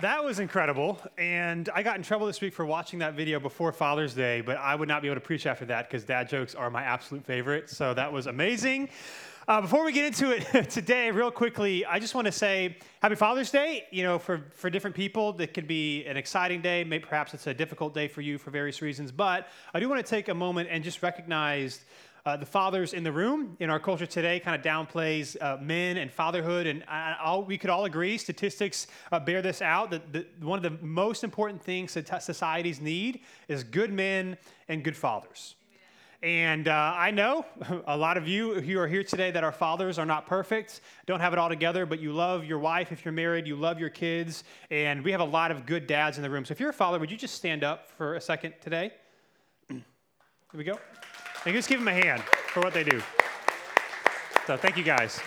that was incredible. And I got in trouble this week for watching that video before Father's Day, but I would not be able to preach after that because dad jokes are my absolute favorite. So that was amazing. Uh, before we get into it today, real quickly, I just want to say Happy Father's Day. You know, for, for different people, it could be an exciting day. Maybe perhaps it's a difficult day for you for various reasons. But I do want to take a moment and just recognize uh, the fathers in the room in our culture today kind of downplays uh, men and fatherhood, and all, we could all agree statistics uh, bear this out that the, one of the most important things that societies need is good men and good fathers. And uh, I know a lot of you who are here today that our fathers are not perfect, don't have it all together, but you love your wife if you're married, you love your kids, and we have a lot of good dads in the room. So if you're a father, would you just stand up for a second today? Here we go. And just give them a hand for what they do. So thank you guys.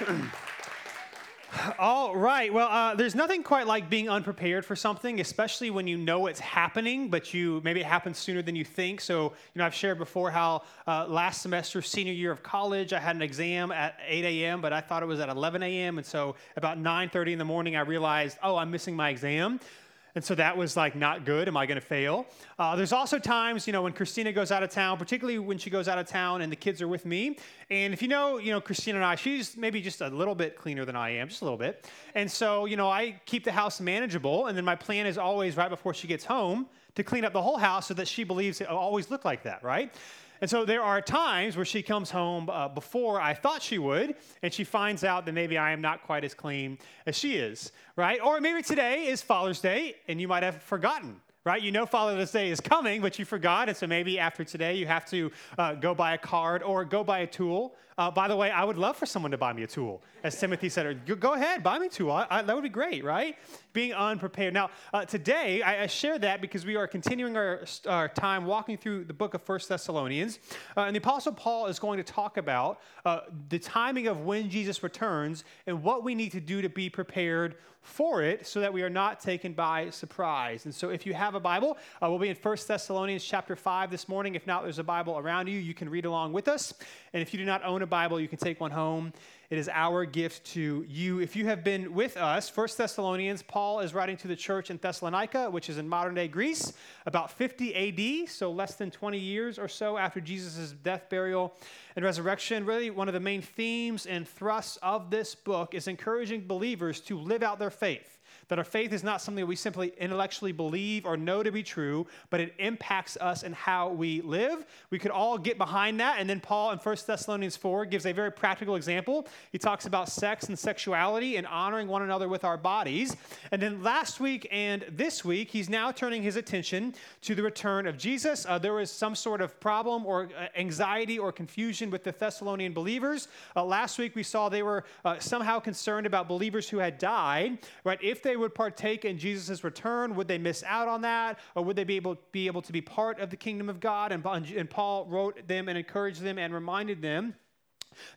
All right. Well, uh, there's nothing quite like being unprepared for something, especially when you know it's happening, but you maybe it happens sooner than you think. So, you know, I've shared before how uh, last semester, senior year of college, I had an exam at 8 a.m., but I thought it was at 11 a.m. And so, about 9:30 in the morning, I realized, oh, I'm missing my exam. And so that was like not good. Am I going to fail? Uh, there's also times, you know, when Christina goes out of town, particularly when she goes out of town and the kids are with me. And if you know, you know, Christina and I, she's maybe just a little bit cleaner than I am, just a little bit. And so, you know, I keep the house manageable. And then my plan is always right before she gets home to clean up the whole house so that she believes it always look like that, right? And so there are times where she comes home uh, before I thought she would, and she finds out that maybe I am not quite as clean as she is, right? Or maybe today is Father's Day, and you might have forgotten right? You know Father's Day is coming, but you forgot. And so maybe after today, you have to uh, go buy a card or go buy a tool. Uh, by the way, I would love for someone to buy me a tool. As Timothy said, go ahead, buy me a tool. I, I, that would be great, right? Being unprepared. Now, uh, today, I, I, share that because we are continuing our, our time walking through the book of First Thessalonians. Uh, and the Apostle Paul is going to talk about uh, the timing of when Jesus returns and what we need to do to be prepared for it so that we are not taken by surprise. And so if you have a Bible, uh, we'll be in 1 Thessalonians chapter 5 this morning. If not, there's a Bible around you. You can read along with us. And if you do not own a Bible, you can take one home. It is our gift to you. If you have been with us, 1 Thessalonians, Paul is writing to the church in Thessalonica, which is in modern day Greece, about 50 AD, so less than 20 years or so after Jesus' death, burial, and resurrection. Really, one of the main themes and thrusts of this book is encouraging believers to live out their faith that our faith is not something we simply intellectually believe or know to be true, but it impacts us and how we live. We could all get behind that. And then Paul in 1 Thessalonians 4 gives a very practical example. He talks about sex and sexuality and honoring one another with our bodies. And then last week and this week, he's now turning his attention to the return of Jesus. Uh, there was some sort of problem or uh, anxiety or confusion with the Thessalonian believers. Uh, last week, we saw they were uh, somehow concerned about believers who had died, right? If they would partake in Jesus' return, would they miss out on that? Or would they be able, be able to be part of the kingdom of God? And, and Paul wrote them and encouraged them and reminded them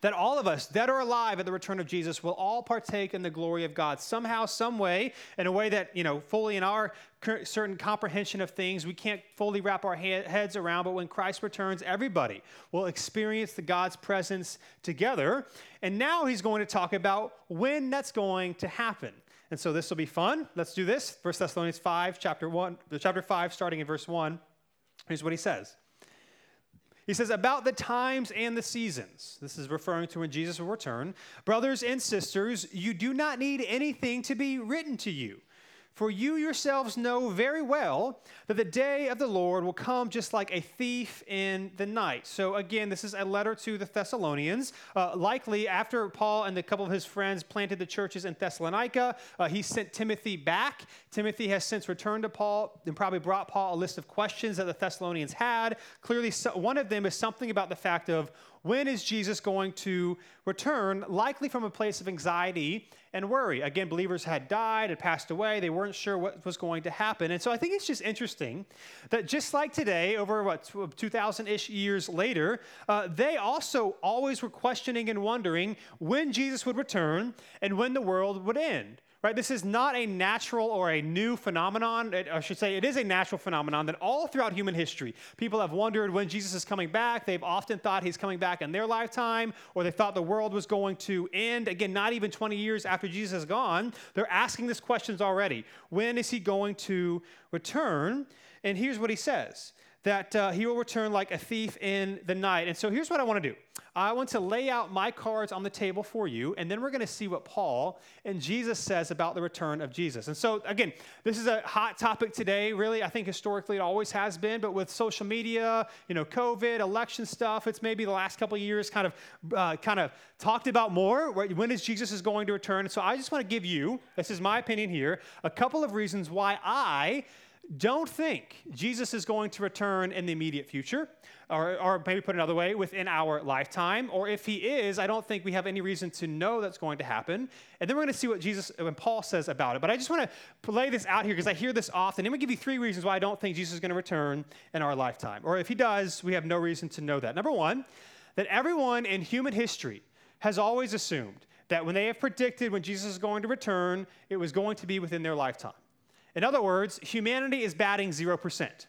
that all of us, dead or alive at the return of Jesus, will all partake in the glory of God somehow, some way, in a way that, you know, fully in our certain comprehension of things we can't fully wrap our heads around. But when Christ returns, everybody will experience the God's presence together. And now he's going to talk about when that's going to happen. And so this will be fun. Let's do this. 1 Thessalonians 5, chapter 1, chapter 5, starting in verse 1. Here's what he says. He says, About the times and the seasons, this is referring to when Jesus will return. Brothers and sisters, you do not need anything to be written to you for you yourselves know very well that the day of the Lord will come just like a thief in the night. So, again, this is a letter to the Thessalonians. Uh, likely after Paul and a couple of his friends planted the churches in Thessalonica, uh, he sent Timothy back. Timothy has since returned to Paul and probably brought Paul a list of questions that the Thessalonians had. Clearly, one of them is something about the fact of when is Jesus going to return, likely from a place of anxiety and worry. Again, believers had died, had passed away, they weren't sure what was going to happen. And so I think it's just interesting that just like today, over what, 2,000 ish years later, uh, they also always were questioning and wondering when Jesus would return and when the world would end right? This is not a natural or a new phenomenon. It, I should say, it is a natural phenomenon that all throughout human history, people have wondered when Jesus is coming back. They've often thought he's coming back in their lifetime, or they thought the world was going to end. Again, not even 20 years after Jesus is gone. They're asking these questions already. When is he going to return? And here's what he says that uh, he will return like a thief in the night. And so here's what I want to do I want to lay out my cards on the table for you, and then we're going to see what Paul and Jesus says about the return of Jesus. And so, again, this is a hot topic today, really. I think historically it always has been, but with social media, you know, COVID, election stuff, it's maybe the last couple of years kind of, uh, kind of talked about more. When is Jesus is going to return? And so I just want to give you, this is my opinion here, a couple of reasons why I don't think Jesus is going to return in the immediate future, or, or, maybe put another way, within our lifetime. Or if he is, I don't think we have any reason to know that's going to happen. And then we're going to see what Jesus and Paul says about it. But I just want to lay this out here because I hear this often. Going to give you three reasons why I don't think Jesus is going to return in our lifetime. Or if he does, we have no reason to know that. Number one, that everyone in human history has always assumed that when they have predicted when Jesus is going to return, it was going to be within their lifetime. In other words, humanity is batting 0%.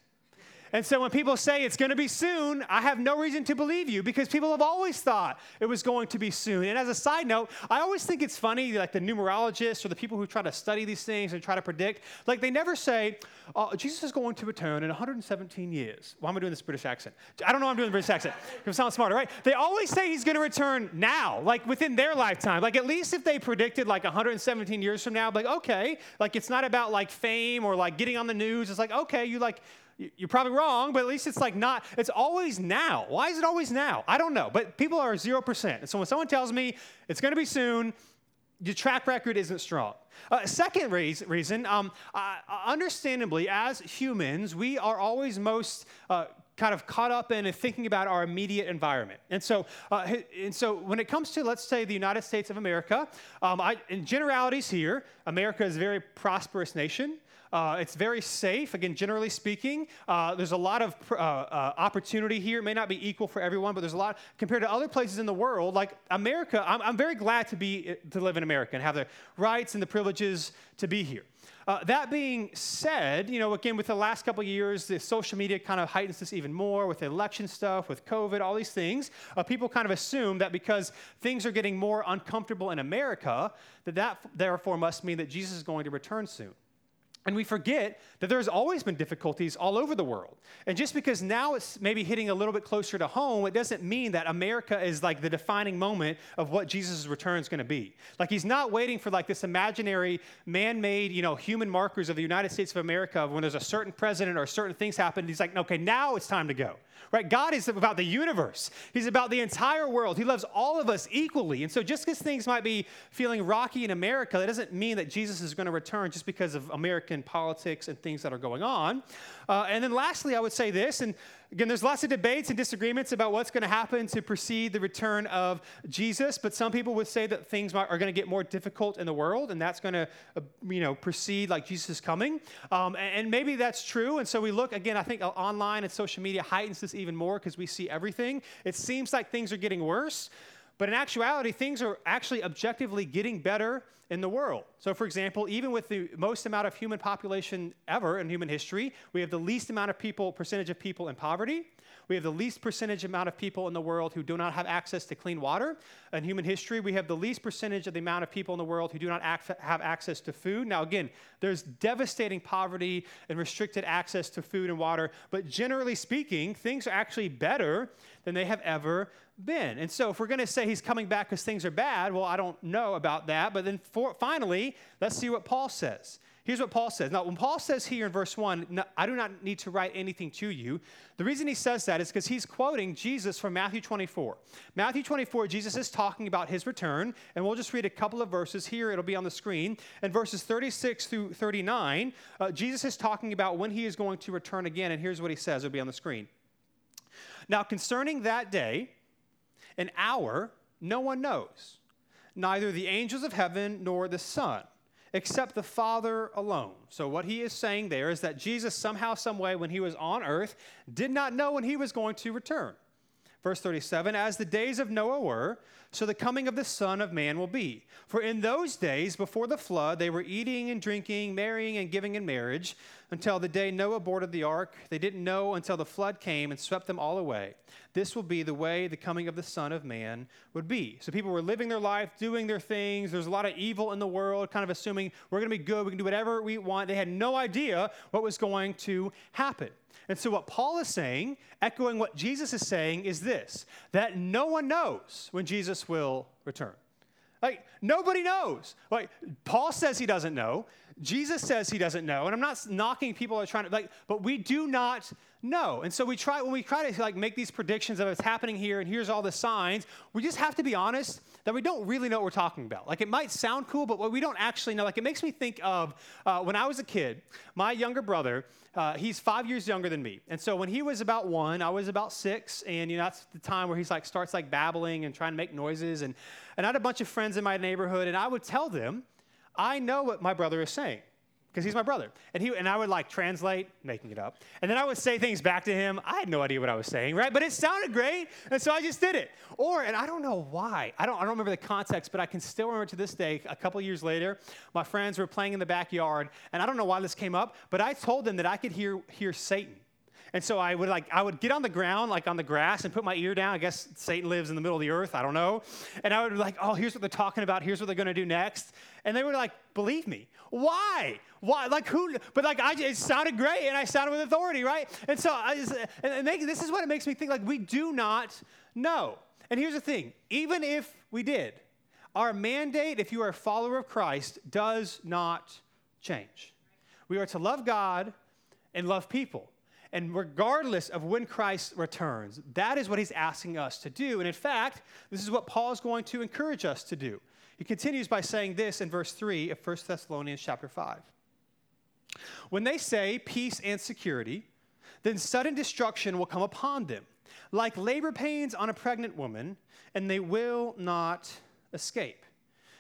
And so when people say it's going to be soon, I have no reason to believe you because people have always thought it was going to be soon. And as a side note, I always think it's funny, like the numerologists or the people who try to study these things and try to predict, like they never say, oh, Jesus is going to return in 117 years. Why am I doing this British accent? I don't know why I'm doing the British accent. It sounds smarter, right? They always say he's going to return now, like within their lifetime. Like at least if they predicted like 117 years from now, like, okay, like it's not about like fame or like getting on the news. It's like, okay, you like, you're probably wrong, but at least it's like not, it's always now. Why is it always now? I don't know. But people are 0%. And so when someone tells me it's going to be soon, your track record isn't strong. Uh, second reason, reason um, uh, understandably, as humans, we are always most uh, kind of caught up in thinking about our immediate environment. And so, uh, and so when it comes to, let's say, the United States of America, um, I, in generalities here, America is a very prosperous nation. Uh, it's very safe, again, generally speaking. Uh, there's a lot of uh, uh, opportunity here. It may not be equal for everyone, but there's a lot compared to other places in the world. Like America, I'm, I'm very glad to, be, to live in America and have the rights and the privileges to be here. Uh, that being said, you know, again, with the last couple years, the social media kind of heightens this even more with election stuff, with COVID, all these things. Uh, people kind of assume that because things are getting more uncomfortable in America, that that therefore must mean that Jesus is going to return soon. And we forget that there's always been difficulties all over the world. And just because now it's maybe hitting a little bit closer to home, it doesn't mean that America is like the defining moment of what Jesus' return is going to be. Like he's not waiting for like this imaginary man-made, you know, human markers of the United States of America when there's a certain president or certain things happen. He's like, okay, now it's time to go. Right? God is about the universe. He's about the entire world. He loves all of us equally. And so just because things might be feeling rocky in America, that doesn't mean that Jesus is going to return just because of American politics and things that are going on. Uh, and then lastly, I would say this, and again, there's lots of debates and disagreements about what's going to happen to precede the return of Jesus, but some people would say that things are going to get more difficult in the world, and that's going to, uh, you know, precede like Jesus coming. Um, and, and, maybe that's true. And so we look, again, I think online and social media heightens this even more because we see everything. It seems like things are getting worse. But in actuality, things are actually objectively getting better in the world. So, for example, even with the most amount of human population ever in human history, we have the least amount of people, percentage of people in poverty. We have the least percentage amount of people in the world who do not have access to clean water. In human history, we have the least percentage of the amount of people in the world who do not have access to food. Now, again, there's devastating poverty and restricted access to food and water, but generally speaking, things are actually better than they have ever been. And so, if we're going to say he's coming back because things are bad, well, I don't know about that. But then for, finally, let's see what Paul says. Here's what Paul says. Now, when Paul says here in verse 1, no, I do not need to write anything to you, the reason he says that is because he's quoting Jesus from Matthew 24. Matthew 24, Jesus is talking about his return, and we'll just read a couple of verses here. It'll be on the screen. In verses 36 through 39, uh, Jesus is talking about when he is going to return again, and here's what he says. It'll be on the screen. Now, concerning that day, an hour, no one knows, neither the angels of heaven nor the Son except the Father alone. So, what he is saying there is that Jesus, somehow, some way, when he was on earth, did not know when he was going to return. Verse 37 As the days of Noah were, so the coming of the Son of Man will be. For in those days before the flood, they were eating and drinking, marrying and giving in marriage, until the day Noah boarded the ark. They didn't know until the flood came and swept them all away. This will be the way the coming of the Son of Man would be. So people were living their life, doing their things. There's a lot of evil in the world, kind of assuming we're going to be good, we can do whatever we want. They had no idea what was going to happen. And so, what Paul is saying, echoing what Jesus is saying, is this that no one knows when Jesus will return. Like, nobody knows. Like, Paul says he doesn't know. Jesus says he doesn't know. And I'm not knocking people are trying to, like, but we do not know. And so we try, when we try to, like, make these predictions of what's happening here and here's all the signs, we just have to be honest that we don't really know what we're talking about. Like, it might sound cool, but what we don't actually know. Like, it makes me think of uh, when I was a kid, my younger brother, uh, he's five years younger than me. And so when he was about one, I was about six. And, you know, that's the time where he's like, starts like babbling and trying to make noises. And, and I had a bunch of friends in my neighborhood, and I would tell them, I know what my brother is saying because he's my brother. And, he, and I would like translate, making it up. And then I would say things back to him. I had no idea what I was saying, right? But it sounded great. And so I just did it. Or, and I don't know why, I don't, I don't remember the context, but I can still remember to this day, a couple years later, my friends were playing in the backyard. And I don't know why this came up, but I told them that I could hear, hear Satan. And so I would like I would get on the ground, like on the grass, and put my ear down. I guess Satan lives in the middle of the earth. I don't know. And I would be like, oh, here's what they're talking about. Here's what they're going to do next. And they were like believe me. Why? Why? Like who? But like I, it sounded great, and I sounded with authority, right? And so I just, and make, this is what it makes me think. Like we do not know. And here's the thing: even if we did, our mandate, if you are a follower of Christ, does not change. We are to love God and love people. And regardless of when Christ returns, that is what he's asking us to do. And in fact, this is what Paul is going to encourage us to do. He continues by saying this in verse 3 of 1 Thessalonians chapter 5. When they say peace and security, then sudden destruction will come upon them, like labor pains on a pregnant woman, and they will not escape.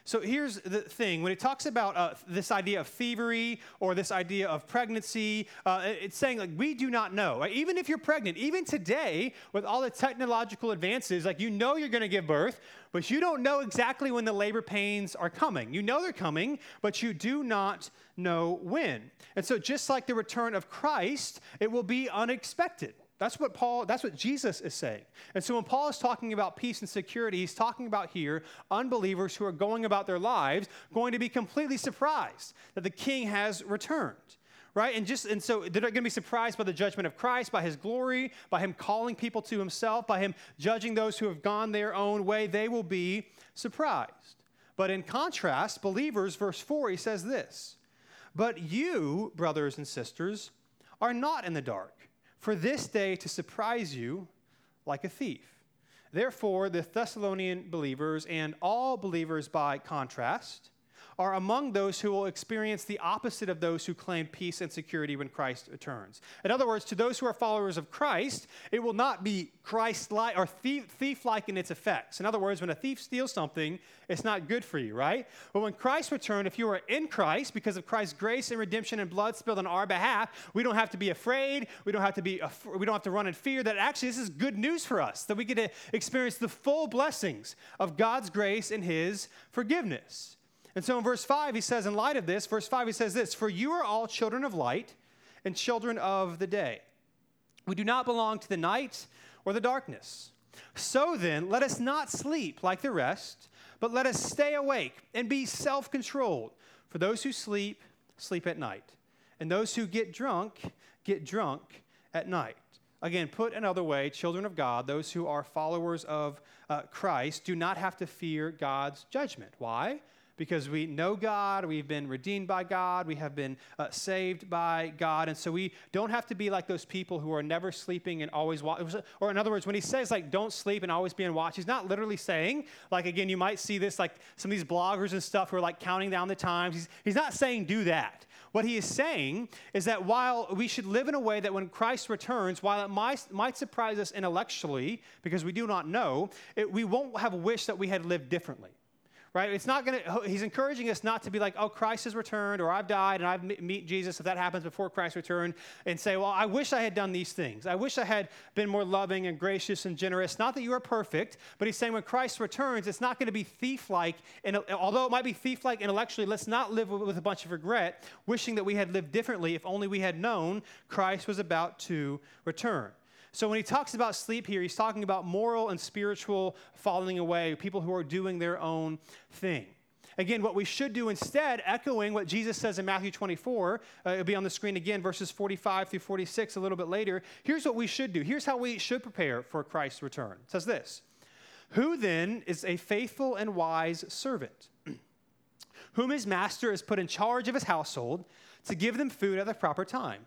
So here's the thing when it talks about uh, this idea of thievery or this idea of pregnancy, uh, it's saying like we do not know. Right? Even if you're pregnant, even today with all the technological advances, like you know you're going to give birth, but you don't know exactly when the labor pains are coming. You know they're coming, but you do not know when. And so just like the return of Christ, it will be unexpected. That's what Paul, that's what Jesus is saying. And so when Paul is talking about peace and security, he's talking about here unbelievers who are going about their lives going to be completely surprised that the king has returned. Right? And just and so they're going to be surprised by the judgment of Christ, by his glory, by him calling people to himself, by him judging those who have gone their own way. They will be surprised. But in contrast, believers, verse 4, he says this But you, brothers and sisters, are not in the dark for this day to surprise you like a thief. Therefore, the Thessalonian believers and all believers by contrast are among those who will experience the opposite of those who claim peace and security when Christ returns. In other words, to those who are followers of Christ, it will not be Christ like or thief like in its effects. In other words, when a thief steals something, it's not good for you, right? But when Christ returned, if you are in Christ, because of Christ's grace and redemption and blood spilled on our behalf, we don't have to be afraid. We don't have to be. We don't have to run in fear. That actually, this is good news for us. That we get to experience the full blessings of God's grace and His forgiveness. And so in verse 5, he says, in light of this, verse 5, he says this For you are all children of light and children of the day. We do not belong to the night or the darkness. So then, let us not sleep like the rest, but let us stay awake and be self controlled. For those who sleep, sleep at night. And those who get drunk, get drunk at night. Again, put another way, children of God, those who are followers of uh, Christ, do not have to fear God's judgment. Why? Because we know God, we've been redeemed by God, we have been uh, saved by God. And so we don't have to be like those people who are never sleeping and always watch. Or, in other words, when he says, like, don't sleep and always be on watch, he's not literally saying, like, again, you might see this, like, some of these bloggers and stuff who are like counting down the times. He's, he's not saying do that. What he is saying is that while we should live in a way that when Christ returns, while it might, might surprise us intellectually because we do not know, it, we won't have wished that we had lived differently right? It's not going to, he's encouraging us not to be like, oh, Christ has returned or I've died and I've meet Jesus if that happens before Christ returned and say, well, I wish I had done these things. I wish I had been more loving and gracious and generous. Not that you are perfect, but he's saying when Christ returns, it's not going to be thief like. And although it might be thief like intellectually, let's not live with a bunch of regret, wishing that we had lived differently if only we had known Christ was about to return. So when he talks about sleep here, he's talking about moral and spiritual falling away, people who are doing their own thing. Again, what we should do instead, echoing what Jesus says in Matthew 24, uh, it'll be on the screen again, verses 45 through 46 a little bit later. Here's what we should do. Here's how we should prepare for Christ's return. It says this Who then is a faithful and wise servant, whom his master has put in charge of his household to give them food at the proper time?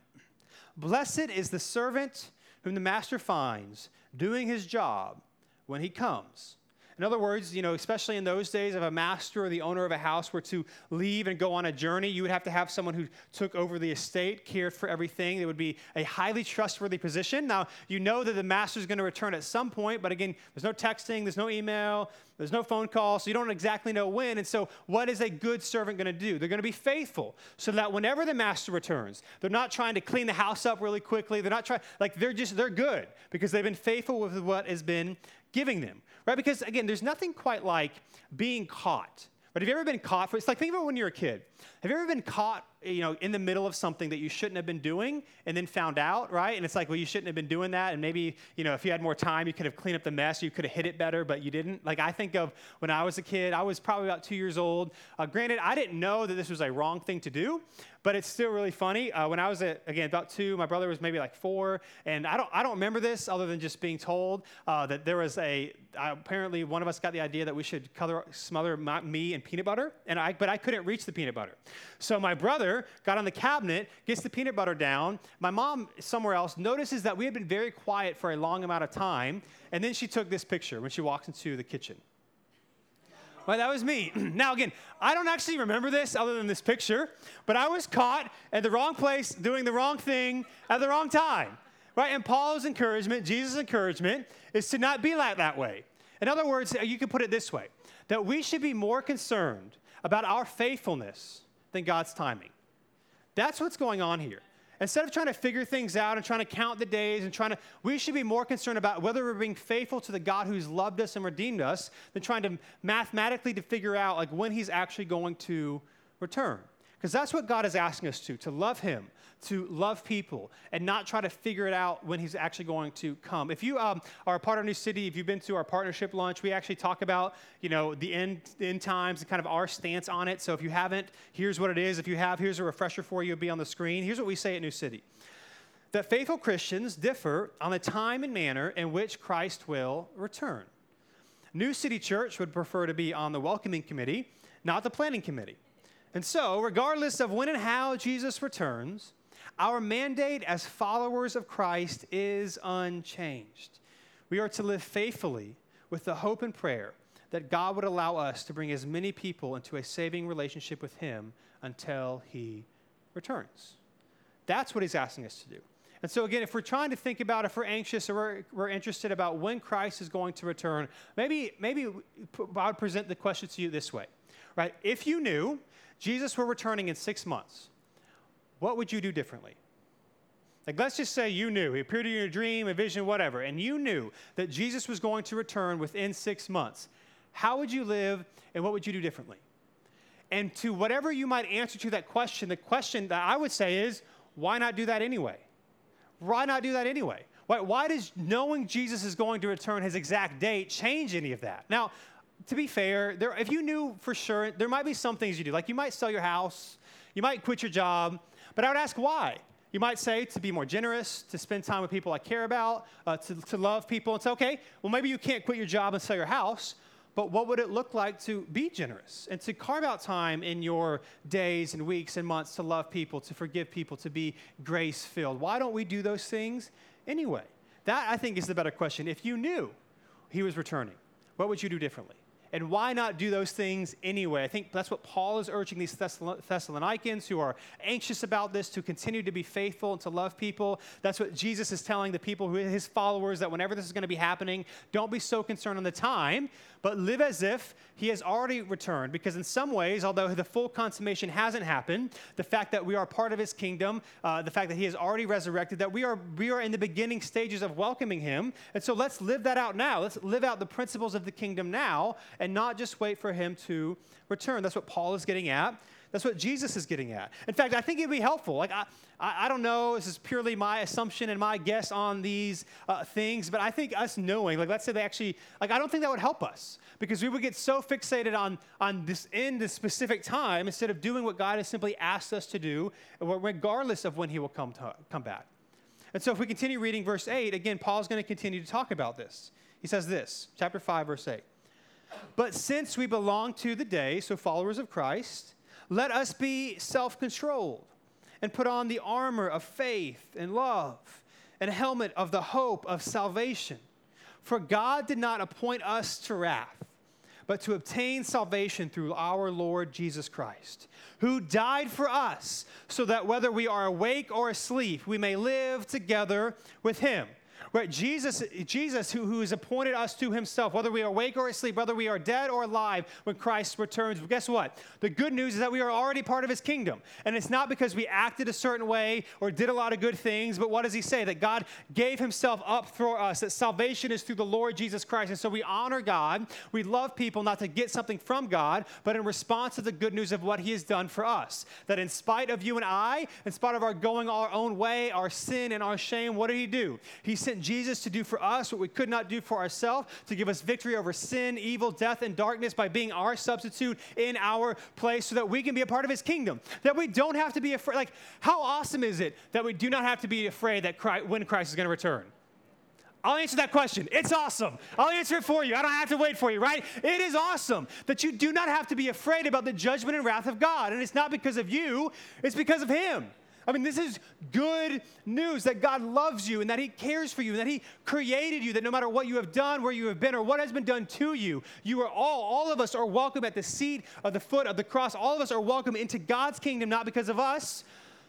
Blessed is the servant whom the master finds doing his job when he comes. In other words, you know, especially in those days, if a master or the owner of a house were to leave and go on a journey, you would have to have someone who took over the estate, cared for everything. It would be a highly trustworthy position. Now, you know that the master is going to return at some point, but again, there's no texting, there's no email, there's no phone call, so you don't exactly know when. And so, what is a good servant going to do? They're going to be faithful so that whenever the master returns, they're not trying to clean the house up really quickly. They're not trying, like, they're just, they're good because they've been faithful with what has been giving them, right? Because again, there's nothing quite like being caught. But have you ever been caught for it's like think about when you're a kid. Have you ever been caught, you know, in the middle of something that you shouldn't have been doing and then found out, right? And it's like, well, you shouldn't have been doing that. And maybe, you know, if you had more time, you could have cleaned up the mess, you could have hit it better, but you didn't. Like I think of when I was a kid, I was probably about two years old. Uh, granted, I didn't know that this was a wrong thing to do, but it's still really funny. Uh, when I was at, again about two, my brother was maybe like four, and I don't I don't remember this other than just being told uh, that there was a apparently one of us got the idea that we should color, smother my, me in peanut butter, and I but I couldn't reach the peanut butter, so my brother got on the cabinet, gets the peanut butter down. My mom somewhere else notices that we had been very quiet for a long amount of time, and then she took this picture when she walks into the kitchen. Well, that was me. now, again, I don't actually remember this other than this picture, but I was caught at the wrong place doing the wrong thing at the wrong time. Right? And Paul's encouragement, Jesus' encouragement, is to not be like that way. In other words, you could put it this way that we should be more concerned about our faithfulness than God's timing. That's what's going on here. Instead of trying to figure things out and trying to count the days and trying to, we should be more concerned about whether we're being faithful to the God who's loved us and redeemed us than trying to mathematically to figure out like when he's actually going to return. Because that's what God is asking us to, to love Him, to love people, and not try to figure it out when He's actually going to come. If you um, are a part of New City, if you've been to our partnership lunch, we actually talk about, you know, the end, end times and kind of our stance on it. So if you haven't, here's what it is. If you have, here's a refresher for you. It'll be on the screen. Here's what we say at New City. That faithful Christians differ on the time and manner in which Christ will return. New City Church would prefer to be on the welcoming committee, not the planning committee. And so, regardless of when and how Jesus returns, our mandate as followers of Christ is unchanged. We are to live faithfully with the hope and prayer that God would allow us to bring as many people into a saving relationship with Him until He returns. That's what He's asking us to do. And so, again, if we're trying to think about, if we're anxious or we're, we're interested about when Christ is going to return, maybe, maybe I would present the question to you this way, right? If you knew Jesus were returning in six months, what would you do differently? Like, let's just say you knew, he appeared to you in your dream, a vision, whatever, and you knew that Jesus was going to return within six months. How would you live and what would you do differently? And to whatever you might answer to that question, the question that I would say is, why not do that anyway? Why not do that anyway? Why, why does knowing Jesus is going to return his exact date change any of that? Now, to be fair, there, if you knew for sure, there might be some things you do. Like you might sell your house, you might quit your job, but I would ask why. You might say to be more generous, to spend time with people I care about, uh, to, to love people. And say, okay, well, maybe you can't quit your job and sell your house, but what would it look like to be generous and to carve out time in your days and weeks and months to love people, to forgive people, to be grace filled? Why don't we do those things anyway? That, I think, is the better question. If you knew he was returning, what would you do differently? And why not do those things anyway? I think that's what Paul is urging these Thessalonians who are anxious about this to continue to be faithful and to love people. That's what Jesus is telling the people, his followers, that whenever this is going to be happening, don't be so concerned on the time, but live as if he has already returned. Because in some ways, although the full consummation hasn't happened, the fact that we are part of his kingdom, uh, the fact that he has already resurrected, that we are, we are in the beginning stages of welcoming him. And so let's live that out now. Let's live out the principles of the kingdom now and not just wait for him to return. That's what Paul is getting at. That's what Jesus is getting at. In fact, I think it'd be helpful. Like, I, I, don't know, this is purely my assumption and my guess on these uh, things, but I think us knowing, like, let's say they actually, like, I don't think that would help us because we would get so fixated on, on this in this specific time instead of doing what God has simply asked us to do, regardless of when He will come, to, come back. And so, if we continue reading verse 8, again, Paul's going to continue to talk about this. He says this, chapter 5, verse 8. But since we belong to the day, so followers of Christ, let us be self controlled and put on the armor of faith and love and helmet of the hope of salvation. For God did not appoint us to wrath, but to obtain salvation through our Lord Jesus Christ, who died for us, so that whether we are awake or asleep, we may live together with him. Right? Jesus, Jesus who, who has appointed us to himself, whether we are awake or asleep, whether we are dead or alive when Christ returns. Guess what? The good news is that we are already part of his kingdom. And it's not because we acted a certain way or did a lot of good things, but what does he say? That God gave himself up for us, that salvation is through the Lord Jesus Christ. And so we honor God. We love people not to get something from God, but in response to the good news of what he has done for us. That in spite of you and I, in spite of our going our own way, our sin and our shame, what did he do? He sent sent Jesus to do for us what we could not do for ourselves, to give us victory over sin, evil, death, and darkness by being our substitute in our place so that we can be a part of his kingdom. That we don't have to be afraid. Like, how awesome is it that we do not have to be afraid that Christ, when Christ is going to return? I'll answer that question. It's awesome. I'll answer it for you. I don't have to wait for you, right? It is awesome that you do not have to be afraid about the judgment and wrath of God. And it's not because of you, it's because of Him. I mean, this is good news that God loves you and that He cares for you and that He created you, that no matter what you have done, where you have been, or what has been done to you, you are all, all of us are welcome at the seat of the foot of the cross. All of us are welcome into God's kingdom, not because of us,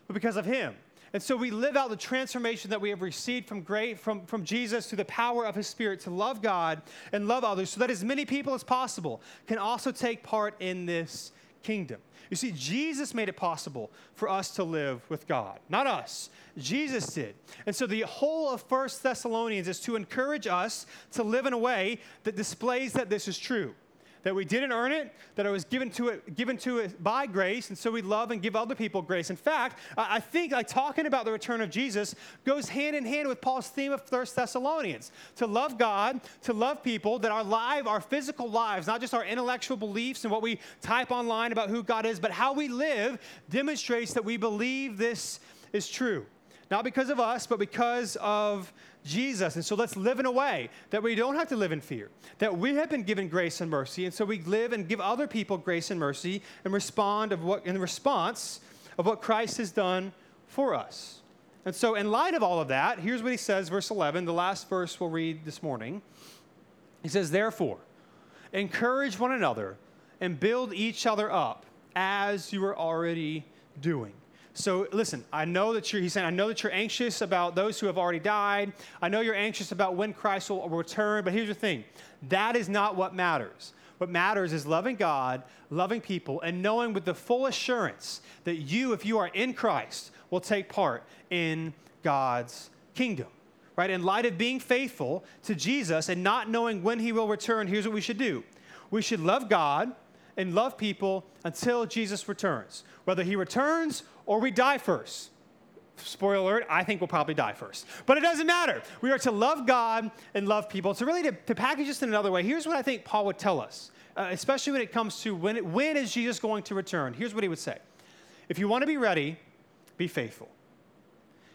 but because of Him. And so we live out the transformation that we have received from great from, from Jesus through the power of his spirit to love God and love others so that as many people as possible can also take part in this kingdom. You see, Jesus made it possible for us to live with God, not us. Jesus did. And so the whole of First Thessalonians is to encourage us to live in a way that displays that this is true that we didn't earn it, that it was given to it, given to it by grace, and so we love and give other people grace. In fact, I think like talking about the return of Jesus goes hand in hand with Paul's theme of First Thessalonians: to love God, to love people, that our life, our physical lives, not just our intellectual beliefs and what we type online about who God is, but how we live, demonstrates that we believe this is true. Not because of us, but because of Jesus. And so let's live in a way that we don't have to live in fear, that we have been given grace and mercy. And so we live and give other people grace and mercy and respond of what, in response of what Christ has done for us. And so, in light of all of that, here's what he says, verse 11, the last verse we'll read this morning. He says, Therefore, encourage one another and build each other up as you are already doing. So listen, I know that you're, he's saying, I know that you're anxious about those who have already died. I know you're anxious about when Christ will return, but here's the thing that is not what matters. What matters is loving God, loving people, and knowing with the full assurance that you, if you are in Christ, will take part in God's kingdom. Right? In light of being faithful to Jesus and not knowing when he will return, here's what we should do. We should love God and love people until Jesus returns. Whether he returns or we die first. Spoiler alert, I think we'll probably die first. But it doesn't matter. We are to love God and love people. So, really, to, to package this in another way, here's what I think Paul would tell us, uh, especially when it comes to when, when is Jesus going to return. Here's what he would say If you want to be ready, be faithful.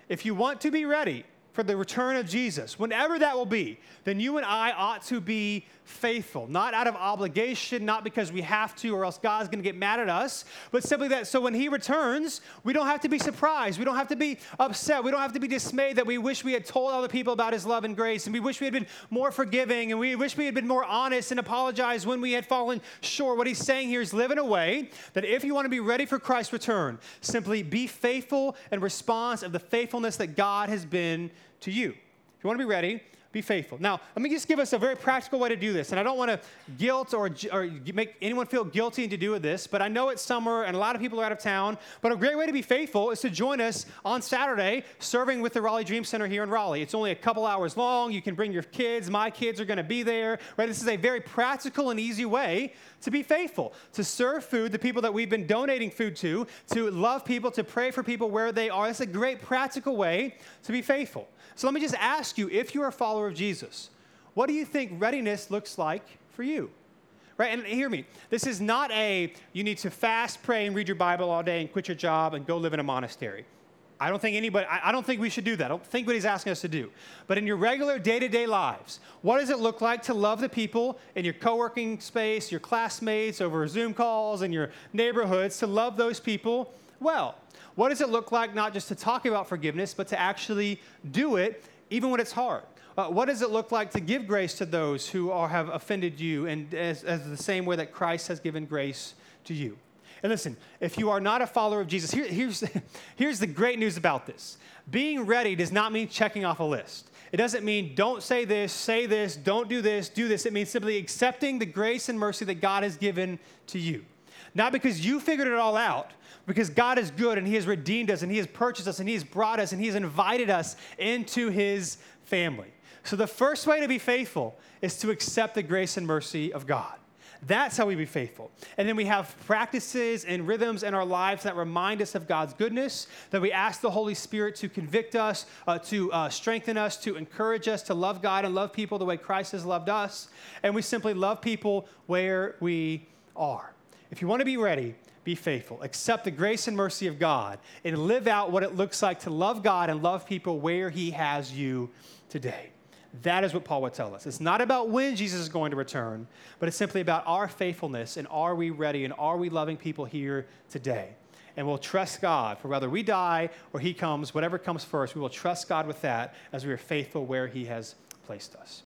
If you want to be ready, for the return of Jesus, whenever that will be, then you and I ought to be faithful, not out of obligation, not because we have to or else God's going to get mad at us, but simply that so when He returns, we don't have to be surprised. We don't have to be upset. We don't have to be dismayed that we wish we had told other people about His love and grace, and we wish we had been more forgiving, and we wish we had been more honest and apologized when we had fallen short. What He's saying here is live in a way that if you want to be ready for Christ's return, simply be faithful in response of the faithfulness that God has been to you. If you want to be ready, be faithful. Now, let me just give us a very practical way to do this. And I don't want to guilt or, or make anyone feel guilty into doing this, but I know it's summer and a lot of people are out of town. But a great way to be faithful is to join us on Saturday serving with the Raleigh Dream Center here in Raleigh. It's only a couple hours long. You can bring your kids. My kids are going to be there. Right? This is a very practical and easy way to be faithful, to serve food, the people that we've been donating food to, to love people, to pray for people where they are. It's a great practical way to be faithful. So let me just ask you if you're a follower of Jesus, what do you think readiness looks like for you? Right? And hear me, this is not a you need to fast, pray, and read your Bible all day and quit your job and go live in a monastery. I don't think anybody, I don't think we should do that. I don't think what he's asking us to do. But in your regular day to day lives, what does it look like to love the people in your co working space, your classmates, over Zoom calls, in your neighborhoods, to love those people well? What does it look like not just to talk about forgiveness, but to actually do it even when it's hard? Uh, what does it look like to give grace to those who are, have offended you and as, as the same way that Christ has given grace to you? And listen, if you are not a follower of Jesus, here, here's, here's the great news about this. Being ready does not mean checking off a list. It doesn't mean don't say this, say this, don't do this, do this. It means simply accepting the grace and mercy that God has given to you. Not because you figured it all out, because God is good and He has redeemed us and He has purchased us and He has brought us and He has invited us into His family. So, the first way to be faithful is to accept the grace and mercy of God. That's how we be faithful. And then we have practices and rhythms in our lives that remind us of God's goodness, that we ask the Holy Spirit to convict us, uh, to uh, strengthen us, to encourage us to love God and love people the way Christ has loved us. And we simply love people where we are. If you want to be ready, be faithful. Accept the grace and mercy of God and live out what it looks like to love God and love people where He has you today. That is what Paul would tell us. It's not about when Jesus is going to return, but it's simply about our faithfulness and are we ready and are we loving people here today? And we'll trust God for whether we die or He comes, whatever comes first, we will trust God with that as we are faithful where He has placed us.